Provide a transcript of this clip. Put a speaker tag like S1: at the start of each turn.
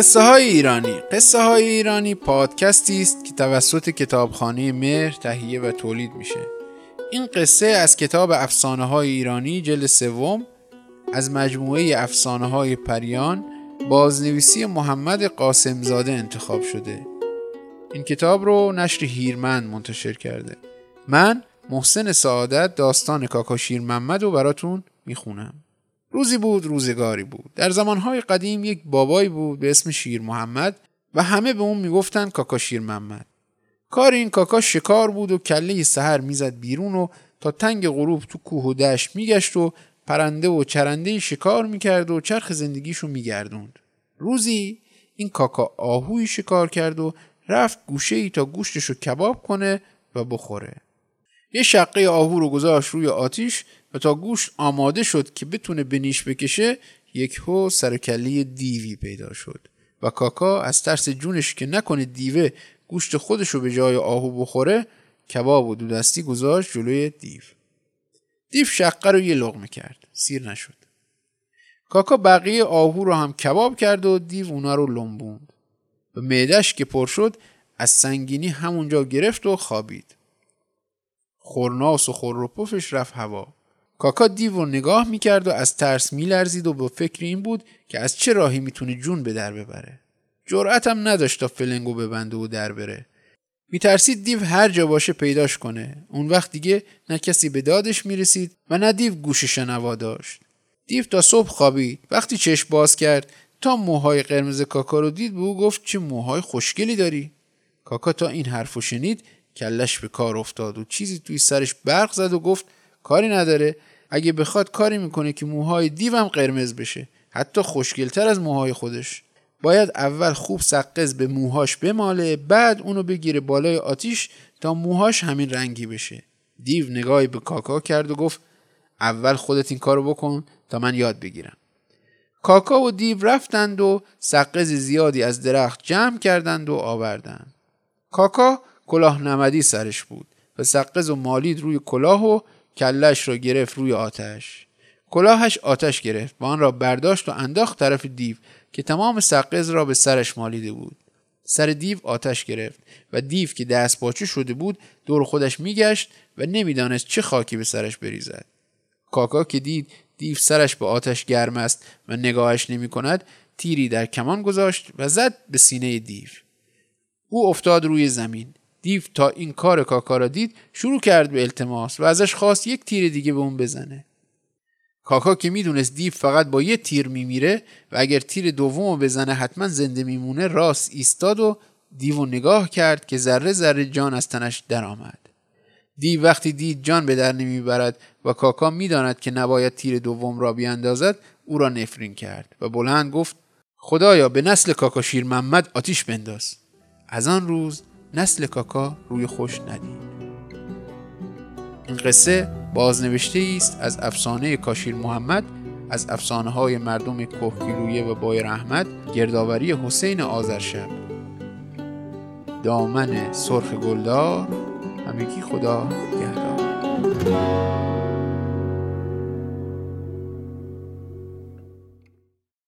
S1: قصه های ایرانی. قصه های ایرانی پادکستی است که توسط کتابخانه مهر تهیه و تولید میشه. این قصه از کتاب افسانه های ایرانی جلد سوم از مجموعه افسانه های پریان بازنویسی محمد قاسمزاده انتخاب شده. این کتاب رو نشر هیرمند منتشر کرده. من محسن سعادت داستان کاکا شیر محمد رو براتون می‌خونم. روزی بود روزگاری بود. در زمانهای قدیم یک بابایی بود به اسم شیر محمد و همه به اون می‌گفتن کاکا شیر محمد. کار این کاکا شکار بود و کله سحر می‌زد بیرون و تا تنگ غروب تو کوه و دشت میگشت و پرنده و چرنده شکار می‌کرد و چرخ زندگیشو میگردوند. روزی این کاکا آهوی شکار کرد و رفت گوشه ای تا گوشتشو کباب کنه و بخوره. یه شقه آهو رو گذاشت روی آتیش و تا گوشت آماده شد که بتونه به نیش بکشه یک هو سرکلی دیوی پیدا شد. و کاکا از ترس جونش که نکنه دیوه گوشت خودش رو به جای آهو بخوره کباب و دودستی گذاشت جلوی دیو. دیو شقه رو یه لغمه کرد. سیر نشد. کاکا بقیه آهو رو هم کباب کرد و دیو اونا رو لنبوند. و معدش که پر شد از سنگینی همونجا گرفت و خوابید. خورناس و خور پفش رفت هوا. کاکا دیو رو نگاه می‌کرد و از ترس میلرزید و به فکر این بود که از چه راهی می‌تونه جون به در ببره. جرأتم نداشت تا فلنگو ببنده و در بره. میترسید دیو هر جا باشه پیداش کنه. اون وقت دیگه نه کسی به دادش می‌رسید و نه دیو گوش شنوا داشت. دیو تا صبح خوابید. وقتی چشم باز کرد تا موهای قرمز کاکا رو دید به او گفت چه موهای خوشگلی داری؟ کاکا تا این حرفو شنید کلش به کار افتاد. و چیزی توی سرش برق زد و گفت کاری نداره. اگه بخواد کاری می‌کنه که موهای دیوم قرمز بشه. حتی خوشگلتر از موهای خودش. باید اول خوب سقز به موهاش بماله بعد اونو بگیره بالای آتیش تا موهاش همین رنگی بشه. دیو نگاهی به کاکا کرد و گفت اول خودت این کارو بکن تا من یاد بگیرم. کاکا و دیو رفتند و سقز زیادی از درخت جمع کردند و آوردند. کاکا کلاه نمدی سرش بود و سقز و مالید روی کلاه و کلش را گرفت روی آتش. کلاهش آتش گرفت و آن را برداشت و انداخت طرف دیو که تمام سقز را به سرش مالیده بود. سر دیو آتش گرفت و دیو که دست باچه شده بود دور خودش میگشت و نمی‌دانست چه خاکی به سرش بریزد. کاکا که دید دیو سرش به آتش گرم است و نگاهش نمی کند تیری در کمان گذاشت و زد به سینه دیو. او افتاد روی زمین. دیو تا این کار کاکا را دید شروع کرد به التماس و ازش خواست یک تیر دیگه به اون بزنه. کاکا که می‌دونست دیو فقط با یه تیر میمیره و اگر تیر دوم بزنه حتما زنده میمونه راست ایستاد و دیو نگاه کرد که ذره ذره جان از تنش درآمد. دیو وقتی دید جان به در نمی‌برد و کاکا می‌داند که نباید تیر دوم را بیاندازد او را نفرین کرد و بلند گفت خدایا به نسل کاکا شیر محمد آتیش بنداز. از آن روز نسل کاکا روی خوش ندید. این قصه بازنوشته است از افسانه کاشیر محمد از افسانه های مردم کوهگیلویه و بایر احمد گردآوری حسین آذرشب. دامن سرخ گلدار همگی خدا گهدار